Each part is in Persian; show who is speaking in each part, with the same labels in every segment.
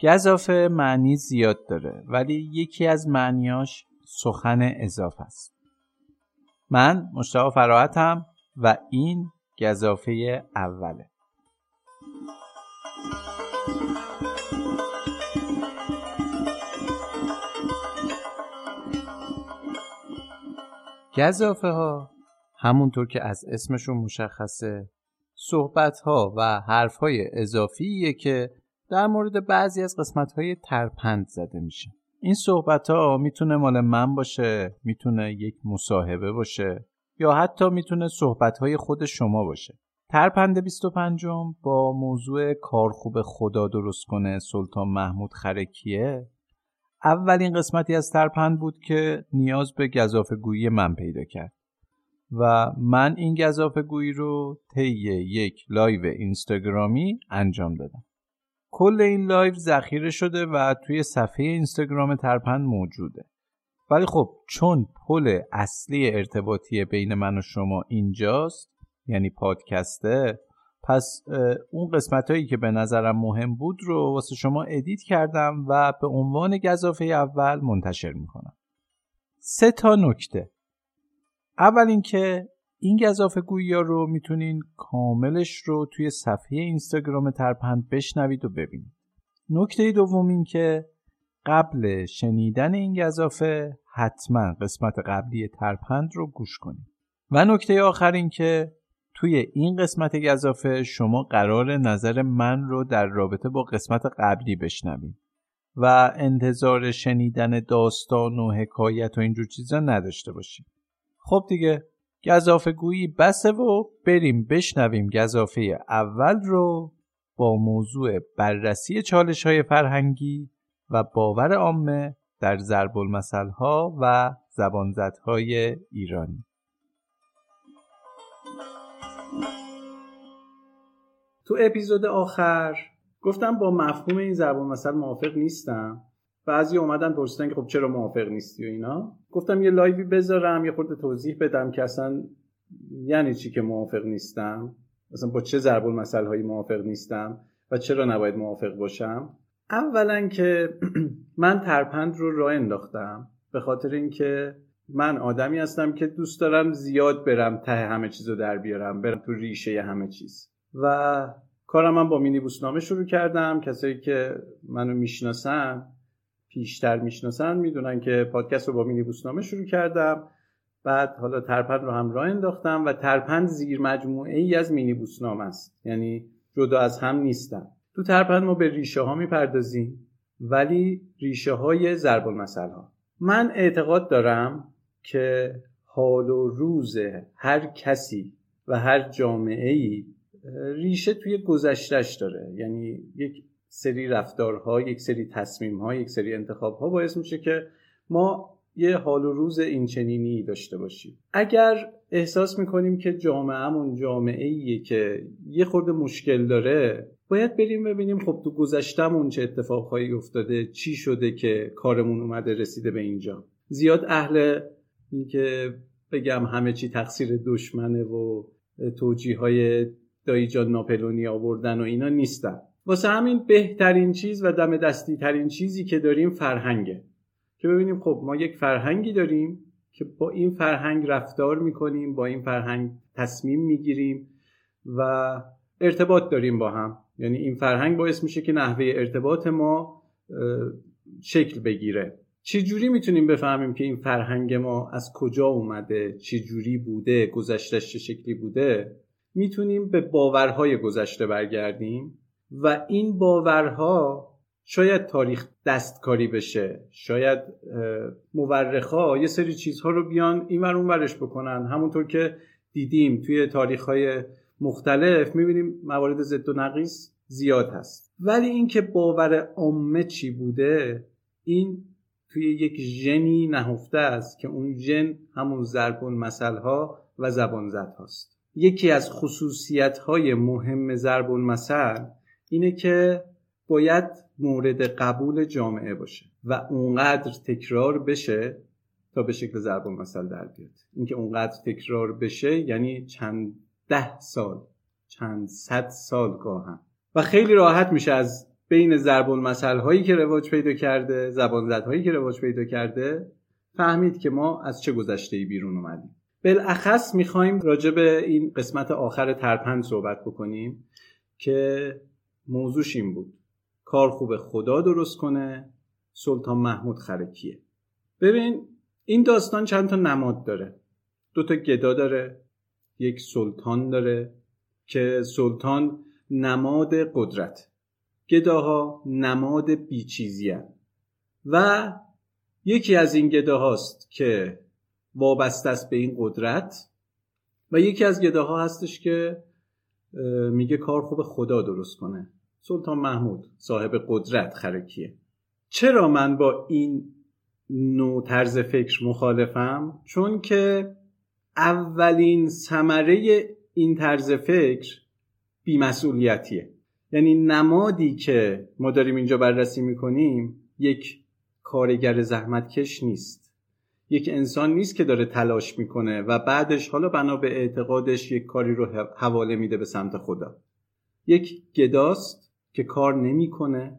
Speaker 1: گزافه معنی زیاد داره ولی یکی از معنیاش سخن اضافه است. من مشتاق فراحتم و این گزافه اوله. گزافه ها همونطور که از اسمشون مشخصه صحبت ها و حرف های اضافیه که در مورد بعضی از قسمت های ترپند زده میشه. این صحبت ها می‌تونه مال من باشه می‌تونه یک مصاحبه باشه یا حتی می‌تونه صحبت های خود شما باشه. ترپند 25 با موضوع کار خوب خدا درست کنه سلطان محمود خرکیه. اولین قسمتی از ترپند بود که نیاز به گذافه گویی من پیدا کرد و من این گزافه گویی رو طی یک live اینستاگرامی انجام دادم. کل این live ذخیره شده و توی صفحه اینستاگرام ترپند موجوده. ولی خب چون پل اصلی ارتباطی بین من و شما اینجاست یعنی پادکسته پس اون قسمت هایی که به نظرم مهم بود رو واسه شما edit کردم و به عنوان گزافه اول منتشر می‌کنم. سه تا نکته. اول اینکه این گذافه گویی رو می‌تونین کاملش رو توی صفحه اینستاگرام ترپند بشنوید و ببینید. نکته دوم این که قبل شنیدن این گذافه حتما قسمت قبلی ترپند رو گوش کنید. و نکته آخر این که توی این قسمت گذافه شما قرار نظر من رو در رابطه با قسمت قبلی بشنوید و انتظار شنیدن داستان و حکایت و اینجور چیزا نداشته باشید. خب دیگه گذافه گویی بسه و بریم بشنویم گذافه اول رو با موضوع بررسی چالش های فرهنگی و باور عامه
Speaker 2: در ضرب ها و زبانزدهای ایرانی.
Speaker 1: تو اپیزود آخر گفتم با مفهوم این ضرب المثل موافق نیستم. بعضی اومدن پرسیدن که خب چرا موافق نیستی و اینا. گفتم یه لایوی بذارم یه خورده توضیح بدم که اصلا یعنی چی که موافق نیستم؟ اصلا با چه ضرب المثل هایی موافق نیستم و چرا نباید موافق باشم؟ اولا که من ترپند رو راه انداختم به خاطر اینکه من آدمی هستم که دوست دارم زیاد برم ته همه چیز رو در بیارم برم تو ریشه همه چیز. و کارم من با مینی بوسنامه شروع کردم. کسایی که منو می‌شناسن پیشتر می‌شناسن می‌دونن که پادکست رو با مینی بوسنامه شروع کردم. بعد حالا ترپند رو هم راه انداختم و ترپند زیر مجموعه ای از مینی بوسنامه است. یعنی جدا از هم نیستن. تو ترپند ما به ریشه ها می‌پردازیم ولی ریشه های ضرب المثل من اعتقاد دارم که حال و روز هر کسی و هر جامعه ای ریشه توی گذشتش داره. یعنی یک سری رفتارها یک سری تصمیمها یک سری انتخابها باعث میشه که ما یه حال و روز اینچنینی داشته باشیم. اگر احساس می‌کنیم که جامعهمون جامعه ایه که یه خورده مشکل داره باید بریم ببینیم خب تو گذشتمون چه اتفاقهایی افتاده چی شده که کارمون اومده رسیده به اینجا. زیاد اهل اینکه بگم همه چی تقصیر دشمنه و توجیه های دایی جان ناپلونی آوردن و اینا نیستن. واسه همین بهترین چیز و دم دستی ترین چیزی که داریم فرهنگه. که ببینیم خب ما یک فرهنگی داریم که با این فرهنگ رفتار می‌کنیم با این فرهنگ تصمیم می‌گیریم و ارتباط داریم با هم. یعنی این فرهنگ باعث میشه که نحوه ارتباط ما شکل بگیره. چه جوری می‌تونیم بفهمیم که این فرهنگ ما از کجا اومده چه جوری بوده گذشتش چه شکلی بوده؟ می‌تونیم به باورهای گذشته برگردیم. و این باورها شاید تاریخ دستکاری بشه. شاید مورخا یه سری چیزها رو بیان این ور اون بکنن. همونطور که دیدیم توی تاریخ های مختلف می‌بینیم موارد ضد و نقیص زیاد هست. ولی اینکه باور عامه چی بوده این توی یک ژنی نهفته است که اون ژن همون ضرب المثل ها و زبان زد هاست یکی از خصوصیت های مهم ضرب المثل اینه که باید مورد قبول جامعه باشه و اونقدر تکرار بشه تا به شکل ضرب المثل در بیاد. اینکه اونقدر تکرار بشه یعنی چند ده سال چند صد سال گاهن. و خیلی راحت میشه از بین ضرب المثل هایی که رواج پیدا کرده زبان هایی که رواج پیدا کرده فهمید که ما از چه گذشته بیرون اومدیم. بالاخص می‌خوایم راجع به این قسمت آخر ترپند صحبت بکنیم که موضوعش این بود. کار خوب خدا درست کنه سلطان محمود خرکیه. ببین این داستان چند تا نماد داره. دو تا گدا داره یک سلطان داره که سلطان نماد قدرت. گداها نماد بیچیزی و یکی از این گداهاست که وابسته است به این قدرت و یکی از گداها هستش که میگه کار خوب خدا درست کنه. سلطان محمود صاحب قدرت خرکیه. چرا من با این نوع طرز فکر مخالفم؟ چون که اولین ثمره این طرز فکر بیمسئولیتیه. یعنی نمادی که ما داریم اینجا بررسی می‌کنیم یک کارگر زحمتکش نیست. یک انسان نیست که داره تلاش می‌کنه و بعدش حالا بنا به اعتقادش یک کاری رو حواله میده به سمت خدا. یک گداست که کار نمی‌کنه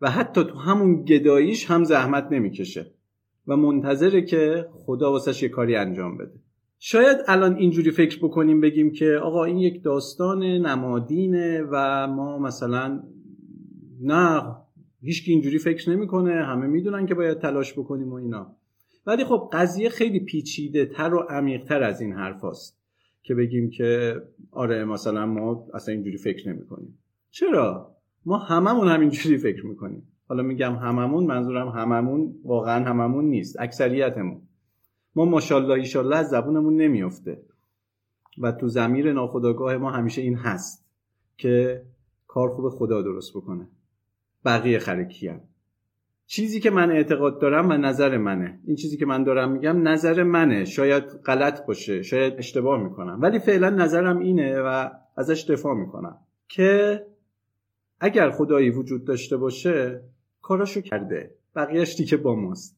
Speaker 1: و حتی تو همون گداییش هم زحمت نمی‌کشه و منتظره که خدا واسش یه کاری انجام بده. شاید الان اینجوری فکر بکنیم بگیم که آقا این یک داستان نمادینه و ما مثلا نه هیچکی اینجوری فکر نمی‌کنه همه می‌دونن که باید تلاش بکنیم و اینا. ولی خب قضیه خیلی پیچیده تر و عمیق تر از این حرف هست. که بگیم که آره مثلا ما اصلا اینجوری فکر نمی کنیم چرا؟ ما هممون همینجوری فکر می‌کنیم. حالا میگم هممون منظورم هممون واقعا هممون نیست اکثریتمون. ما ماشاءالله ایشالله از زبونمون نمیافته. و تو زمیر ناخداگاه ما همیشه این هست که کار خوب خدا درست بکنه. بقیه خرکی چیزی که من اعتقاد دارم و نظر منه. این چیزی که من دارم میگم نظر منه. شاید غلط باشه شاید اشتباه می‌کنم. ولی فعلا نظرم اینه و ازش دفاع می‌کنم که اگر خدایی وجود داشته باشه کاراشو کرده. بقیهش دیگه با ماست.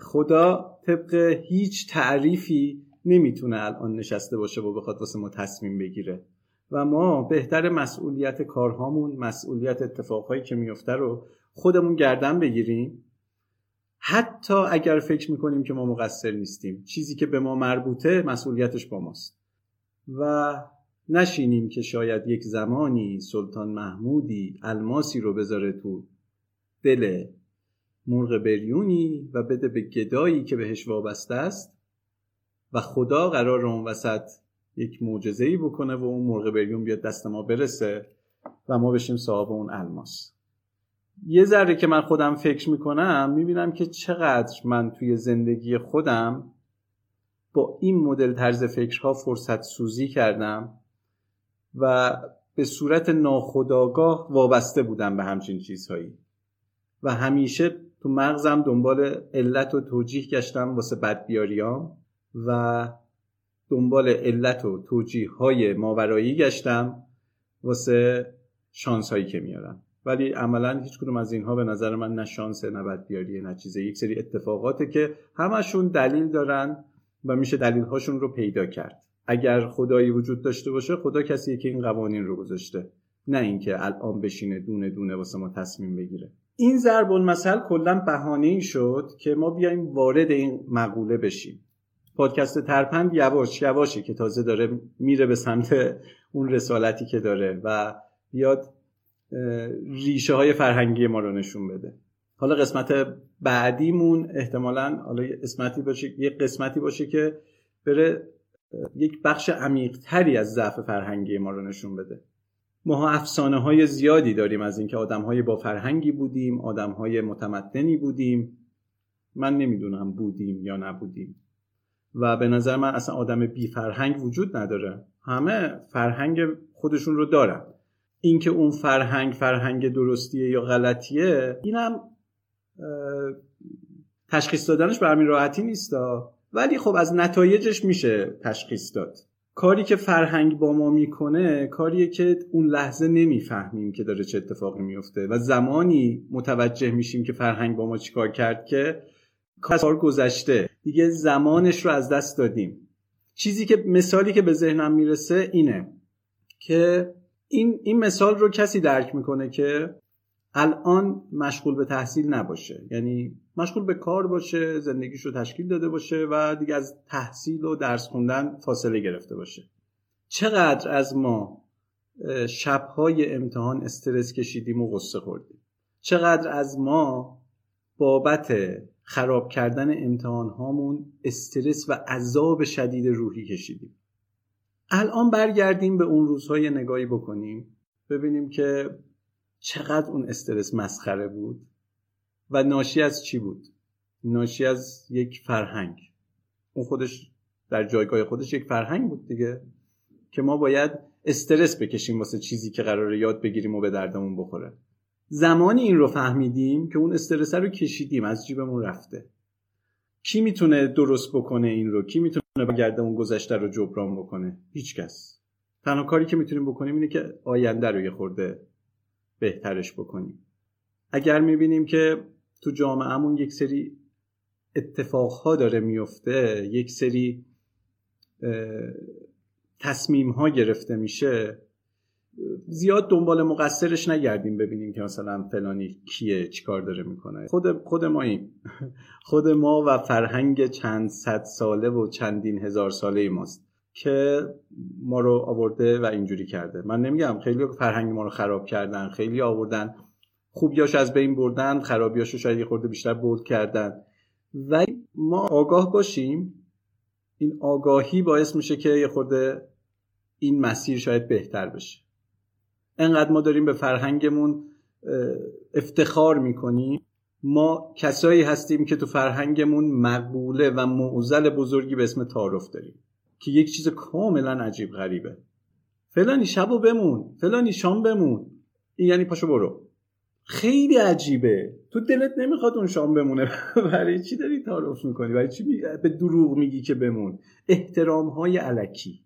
Speaker 1: خدا طبق هیچ تعریفی نمی‌تونه الان نشسته باشه و بخواد واسه ما تصمیم بگیره. و ما بهتر مسئولیت کارهامون مسئولیت اتفاقهایی که میفته رو خودمون گردن بگیریم. حتی اگر فکر می‌کنیم که ما مقصر نیستیم چیزی که به ما مربوطه مسئولیتش با ماست. و نشینیم که شاید یک زمانی سلطان محمودی الماسی رو بذاره تو دل مرغ بریونی و بده به گدایی که بهش وابسته است و خدا قرار اون وسط یک ای بکنه و اون مرغ بریون بیاد دست ما برسه و ما بشیم صاحب اون الماس. یه ذره که من خودم فکر می‌کنم می‌بینم که چقدر من توی زندگی خودم با این مدل طرز فکرها فرصت سوزی کردم و به صورت ناخودآگاه وابسته بودم به همچین چیزهایی. و همیشه تو مغزم دنبال علت و توجیه گشتم واسه بدبیاریام و دنبال علت و توجیه های ماورایی گشتم واسه شانس هایی که میارم. ولی عملا هیچ کدوم از اینها به نظر من نه شانس نه بدبیاری نه چیزه یک سری اتفاقاته که همشون دلیل دارن و میشه دلیل هاشون رو پیدا کرد. اگر خدایی وجود داشته باشه خدا کسیه که این قوانین رو گذاشته. نه اینکه الان بشینه دونه دونه واسه ما تصمیم بگیره. این ضرب المثل کلا بهانه ای شد که ما بیایم وارد این مقوله بشیم. پادکست ترپند یواش یواشی که تازه داره میره به سمت اون رسالتی که داره و بیاد ریشه های فرهنگی ما رو نشون بده. حالا قسمت بعدیمون احتمالا حالا قسمتی باشه یه قسمتی باشه که بره یک بخش عمیقتری از ضعف فرهنگی ما رو نشون بده. ما افسانه های زیادی داریم از اینکه آدم های با فرهنگی بودیم آدم های متمدنی بودیم. من نمی‌دونم بودیم یا نبودیم. و به نظر من اصلا آدم بی فرهنگ وجود نداره. همه فرهنگ خودشون رو دارن. اینکه اون فرهنگ فرهنگ درستیه یا غلطیه اینم تشخیص دادنش به همین راحتی نیست. ولی خب از نتایجش میشه تشخیص داد. کاری که فرهنگ با ما می‌کنه کاریه که اون لحظه نمی‌فهمیم که داره چه اتفاقی میفته و زمانی متوجه میشیم که فرهنگ با ما چیکار کرد که کار گذشته. دیگه زمانش رو از دست دادیم. چیزی که مثالی که به ذهنم می‌رسه اینه که این, این مثال رو کسی درک می‌کنه که الان مشغول به تحصیل نباشه. یعنی مشغول به کار باشه زندگیش رو تشکیل داده باشه و دیگه از تحصیل و درس خوندن فاصله گرفته باشه. چقدر از ما شبهای امتحان استرس کشیدیم و غصه خوردیم؟ چقدر از ما بابت خراب کردن امتحان هامون استرس و عذاب شدید روحی کشیدیم؟ الان برگردیم به اون روزهای نگاهی بکنیم ببینیم که چقدر اون استرس مسخره بود و ناشی از چی بود؟ ناشی از یک فرهنگ. اون خودش در جایگاه خودش یک فرهنگ بود دیگه که ما باید استرس بکشیم واسه چیزی که قراره یاد بگیریم و به دردمون بخوره. زمانی این رو فهمیدیم که اون استرس رو کشیدیم از جیبمون رفته. کی می‌تونه درست بکنه این رو؟ کی می‌تونه برگرده اون گذشته رو جبران بکنه؟ هیچکس تنها کاری که می‌تونیم بکنیم اینه که آینده رو یه خورده بهترش بکنیم. اگر می‌بینیم که تو جامعهمون یک سری اتفاقها داره میفته یک سری تصمیم ها گرفته میشه زیاد دنبال مقصرش نگردیم ببینیم که مثلا فلانی کیه چیکار داره می‌کنه. خود خود ما این خود ما و فرهنگ چند صد ساله و چندین هزار ساله ماست که ما رو آورده و اینجوری کرده. من نمیگم خیلی فرهنگ ما رو خراب کردن خیلی آوردن. خوبیاش از بین بردن خرابیاش رو شاید یه خورده بیشتر بولد کردن. و ما آگاه باشیم این آگاهی باعث میشه که یه خورده این مسیر شاید بهتر بشه. انقدر ما داریم به فرهنگمون افتخار می‌کنیم. ما کسایی هستیم که تو فرهنگمون مقبوله و معضل بزرگی به اسم تعارف داریم. که یک چیز کاملا عجیب غریبه. فلانی شب و بمون فلانی شام بمون. این یعنی پاشو برو. خیلی عجیبه. تو دلت نمی‌خواد اون شام بمونه. برای چی داری تعارف می‌کنی؟ برای چی به دروغ میگی که بمون؟ احترام های علکی.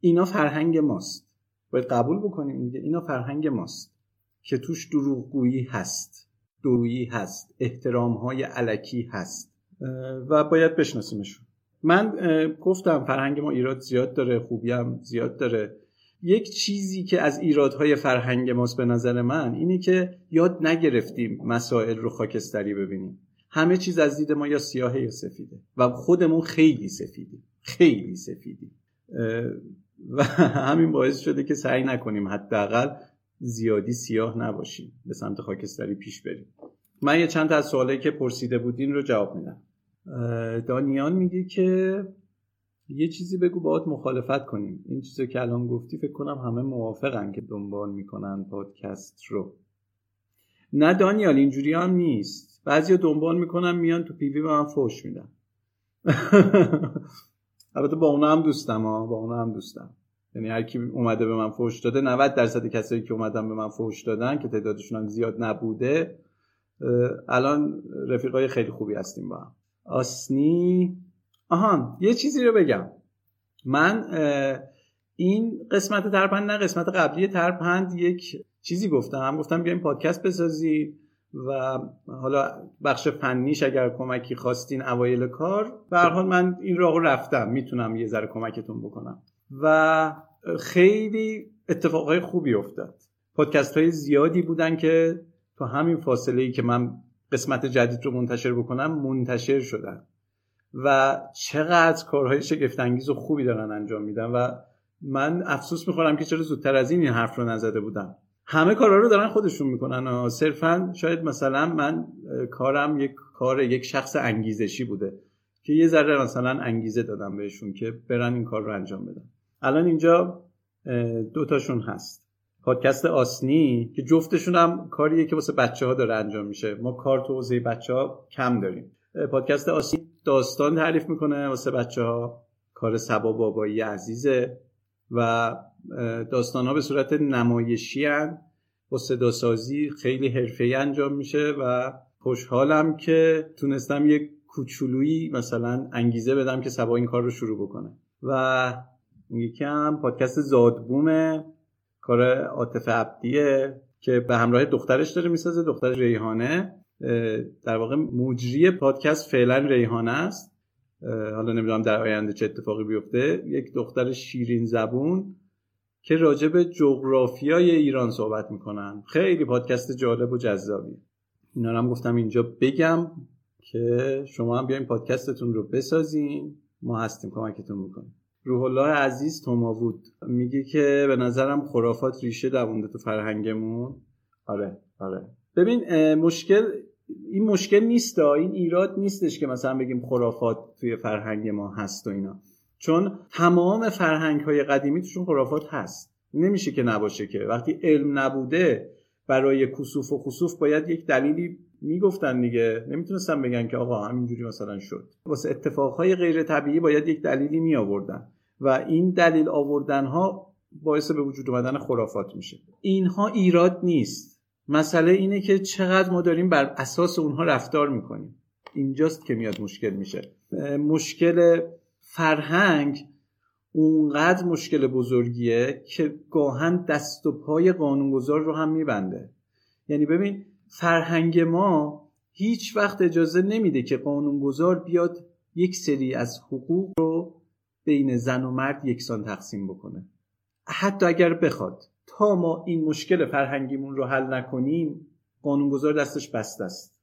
Speaker 1: اینا فرهنگ ماست. باید قبول بکنیم دیگه. اینا فرهنگ ماست. که توش دروغگویی هست. درویی هست. احترام های علکی هست. و باید بشناسیمشون. من گفتم فرهنگ ما ایراد زیاد داره خوبی هم زیاد داره. یک چیزی که از ایرادهای فرهنگ ماست به نظر من اینه که یاد نگرفتیم مسائل رو خاکستری ببینیم. همه چیز از دید ما یا سیاهه یا سفیده و خودمون خیلی سفیدیم خیلی سفیدیم. و همین باعث شده که سعی نکنیم حداقل زیادی سیاه نباشیم به سمت خاکستری پیش بریم. من یه چند تا از سوالایی که پرسیده بودین رو جواب میدم. دانیان میگه که یه چیزی بگو باهات مخالفت کنیم. این چیزی که الان گفتی فکر کنم همه موافقن که دنبال می‌کنن پادکست رو. نه دانیال اینجوری هم نیست. بعضی دنبال می‌کنن میان تو پیوی به من فوش میدن. البته با اونا هم دوستم ها با اونا هم دوستم. یعنی هر کی اومده به من فوش داده 90 درصد کسایی که اومدن به من فوش دادن که تعدادشون هم زیاد نبوده الان رفیقای خیلی خوبی هستیم با هم. آسنی. آهان یه چیزی رو بگم. من این قسمت ترپند نه قسمت قبلی ترپند یک چیزی گفتم. گفتم بیایم پادکست بسازی و حالا بخش فنیش اگر کمکی خواستین اوایل کار. به حال من این راه رفتم. می‌تونم یه ذره کمکتون بکنم. و خیلی اتفاقای خوبی افتاد. پادکست های زیادی بودن که تو همین فاصله ای که من قسمت جدید رو منتشر بکنم منتشر شدن. و چقدر کارهای شگفتانگیز و خوبی دارن انجام میدن و من افسوس می‌خورم که چرا زودتر از این این حرف رو نزده بودم. همه کارا رو دارن خودشون می‌کنن صرفا شاید مثلا من کارم یک کار یک شخص انگیزشی بوده که یه ذره مثلا انگیزه دادم بهشون که برن این کار رو انجام بدن. الان اینجا دوتاشون هست. پادکست آسنی که جفتشون هم کاریه که واسه بچه ها داره انجام میشه. ما کار تو حوزه بچه ها کم داریم. پادکست آسنی داستان تعریف می‌کنه واسه بچه ها کار سبا بابایی عزیزه و داستان ها به صورت نمایشی هن. با صداسازی خیلی حرفه‌ای انجام میشه و خوشحالم که تونستم یک کوچولویی مثلا انگیزه بدم که سبا این کار رو شروع بکنه. و یکی هم پادکست زادبومه. کار عاطف عبدیه که به همراه دخترش داره می‌سازه دختر ریحانه. در واقع مجری پادکست فعلا ریحانه است. حالا نمی‌دونم در آینده چه اتفاقی بیفته. یک دختر شیرین زبون که راجع به جغرافیای ایران صحبت می‌کنن. خیلی پادکست جالب و جذابی اینا هم گفتم اینجا بگم که شما هم بیاین پادکستتون رو بسازین. ما هستیم کمکتون می‌کنیم. روح الله عزیز توماوود. میگه که به نظرم خرافات ریشه دوونده تو فرهنگمون. آره آره. ببین مشکل این مشکل نیست این ایراد نیستش که مثلا بگیم خرافات توی فرهنگ ما هست و اینا. چون تمام فرهنگ های قدیمی توشون خرافات هست. نمیشه که نباشه که. وقتی علم نبوده برای کسوف و خسوف باید یک دلیلی می‌گفتن دیگه. نمی‌تونستن بگن که آقا همینجوری مثلا شد. واسه اتفاقهای غیر طبیعی باید یک دلیلی می آوردن و این دلیل آوردن ها باعث به وجود اومدن خرافات میشه. اینها ایراد نیست. مسئله اینه که چقدر ما داریم بر اساس اونها رفتار می‌کنیم. اینجاست که میاد مشکل میشه. مشکل فرهنگ اونقدر مشکل بزرگیه که گاهن دست و پای قانونگذار رو هم میبنده. یعنی ببین فرهنگ ما هیچ وقت اجازه نمیده که قانونگذار بیاد یک سری از حقوق رو بین زن و مرد یکسان تقسیم بکنه. حتی اگر بخواد تا ما این مشکل فرهنگیمون رو حل نکنیم قانونگذار دستش بسته است.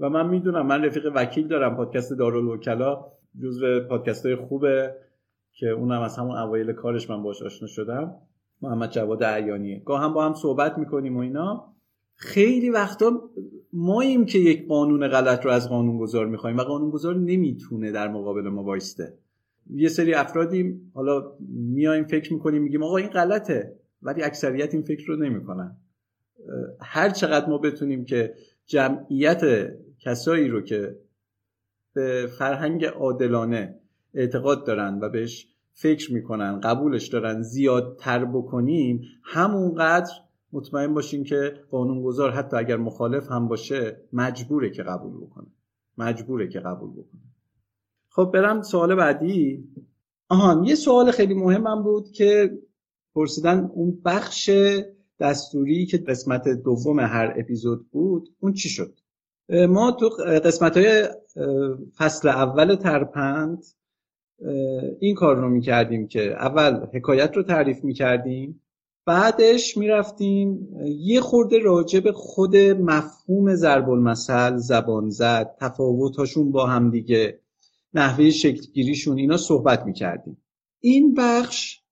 Speaker 1: و من می‌دونم من رفیق وکیل دارم پادکست دارالوکلا جزو پادکست های خوبه که اونم از همون اوایل کارش من باش آشنا شدم. محمد جواد عیانیه گاه هم با هم صحبت می‌کنیم و اینا. خیلی وقتا ماییم که یک قانون غلط رو از قانونگذار می‌خوایم و قانونگذار نمی‌تونه در مقابل ما وایسته. یه سری افرادی حالا میایم فکر می‌کنیم میگیم آقا این غلطه ولی اکثریت این فکر رو نمی‌کنن. هر چقدر ما بتونیم که جمعیت کسایی رو که به فرهنگ عادلانه اعتقاد دارن و بهش فکر می‌کنن قبولش دارن زیادتر بکنیم همونقدر مطمئن باشین که قانونگذار حتی اگر مخالف هم باشه مجبوره که قبول بکنه. مجبوره که قبول بکنه. خب برم سوال بعدی. آهان یه سوال خیلی مهمم بود که پرسیدن اون بخش دستوری که قسمت دوم هر اپیزود بود اون چی شد؟ ما تو قسمت های فصل اول ترپند این کار رو می‌کردیم که اول حکایت رو تعریف می‌کردیم بعدش می‌رفتیم یه خورده راجع به خود مفهوم ضرب المثل زبان زد تفاوتاشون با هم دیگه. نحوه شکلگیریشون اینا صحبت می‌کردیم. این بخش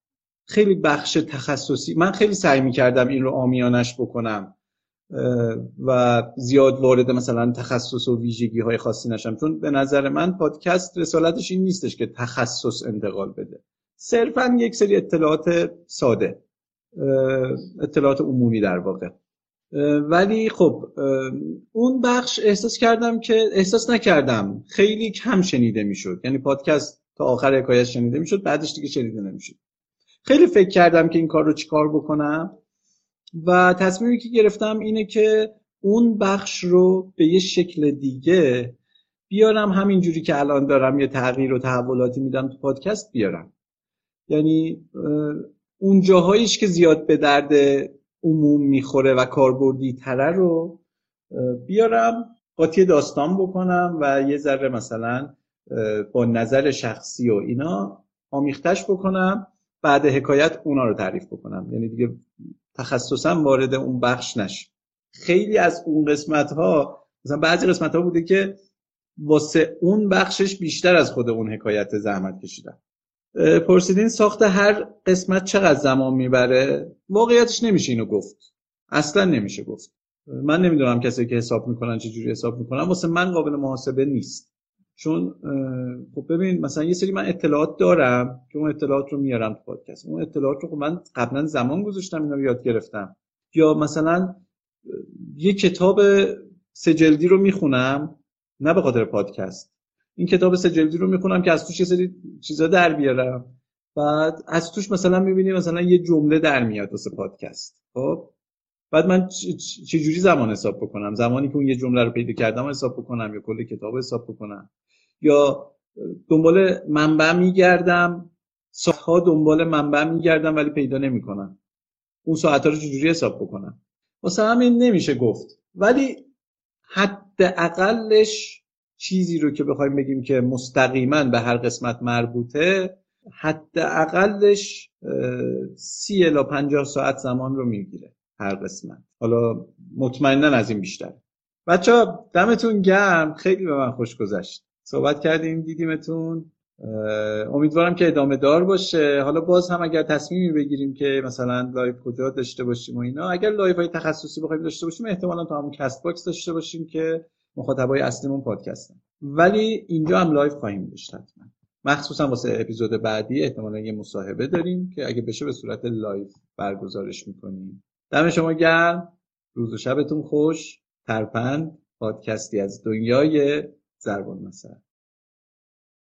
Speaker 1: خیلی بخش تخصصی. من خیلی سعی می‌کردم این رو آمیانش بکنم و زیاد وارد مثلا تخصص و ویژگی های خاصی نشم. چون به نظر من پادکست رسالتش این نیستش که تخصص انتقال بده. صرفا یک سری اطلاعات ساده اطلاعات عمومی در واقع. ولی خب اون بخش احساس کردم که احساس نکردم خیلی کم شنیده می‌شد. یعنی پادکست تا آخر حکایت شنیده می‌شد بعدش دیگه شنیده نمی‌شد. خیلی فکر کردم که این کار رو چیکار بکنم. و تصمیمی که گرفتم اینه که اون بخش رو به یه شکل دیگه بیارم. همینجوری که الان دارم یه تغییر و تحولاتی میدم تو پادکست بیارم. یعنی اون جاهاییش که زیاد به درد عموم می‌خوره و کاربردی تره رو بیارم قاطی داستان بکنم و یه ذره مثلا با نظر شخصی و اینا آمیختش بکنم بعد حکایت اونا رو تعریف بکنم. یعنی دیگه تخصصا وارد اون بخش نش خیلی از اون قسمت ها مثلا بعضی قسمت ها بوده که واسه اون بخشش بیشتر از خود اون حکایت زحمت کشیدم پرسیدین ساخت هر قسمت چقدر زمان می‌بره؟ واقعیتش نمیشه اینو گفت. اصلا نمیشه گفت. من نمی‌دونم کسی که حساب می‌کنن چه جوری حساب می‌کنن. واسه من قابل محاسبه نیست. چون خب ببین مثلا یه سری من اطلاعات دارم که اون اطلاعات رو میارم تو پادکست. اون اطلاعات رو خب من قبلا زمان گذاشتم اینا رو یاد گرفتم. یا مثلا یه کتاب سجلدی رو می‌خونم نه به خاطر پادکست. این کتاب سجلدی رو می‌خونم که از توش یه سری چیزا در بیارم. بعد از توش مثلا می‌بینی مثلا یه جمله در میاد واسه پادکست. خب؟ بعد من چجوری زمان حساب بکنم؟ زمانی که اون یه جمله رو پیدا کردم حساب بکنم یا کل کتاب حساب بکنم؟ یا دنبال منبع میگردم؟ ساعتها دنبال منبع میگردم ولی پیدا نمی‌کنم. اون ساعتها رو چجوری حساب بکنم؟ واسه همین نمیشه گفت. ولی حداقلش چیزی رو که بخوایم بگیم که مستقیما به هر قسمت مربوطه حداقلش سی الا پنجاه ساعت زمان رو می‌گیره هر قسمت. حالا مطمئنا از این بیشتر. بچه‌ها دمتون گرم. خیلی به من خوش گذشت. صحبت کردیم دیدیمتون. امیدوارم که ادامه دار باشه. حالا باز هم اگر تصمیمی بگیریم که مثلا live کجا داشته باشیم و اینا اگر live های تخصصی بخوایم داشته باشیم احتمالا تو همون کست باکس داشته باشیم که مخاطبای اصلیمون پادکستن. ولی اینجا هم live خواهیم داشت حتما. مخصوصا واسه اپیزود بعدی احتمالا یه مصاحبه داریم که اگه بشه به صورت live برگزارش می‌کنیم. دم شما گرم. روز و شبتون خوش. ترپند. پادکستی از دنیای زربان مثل.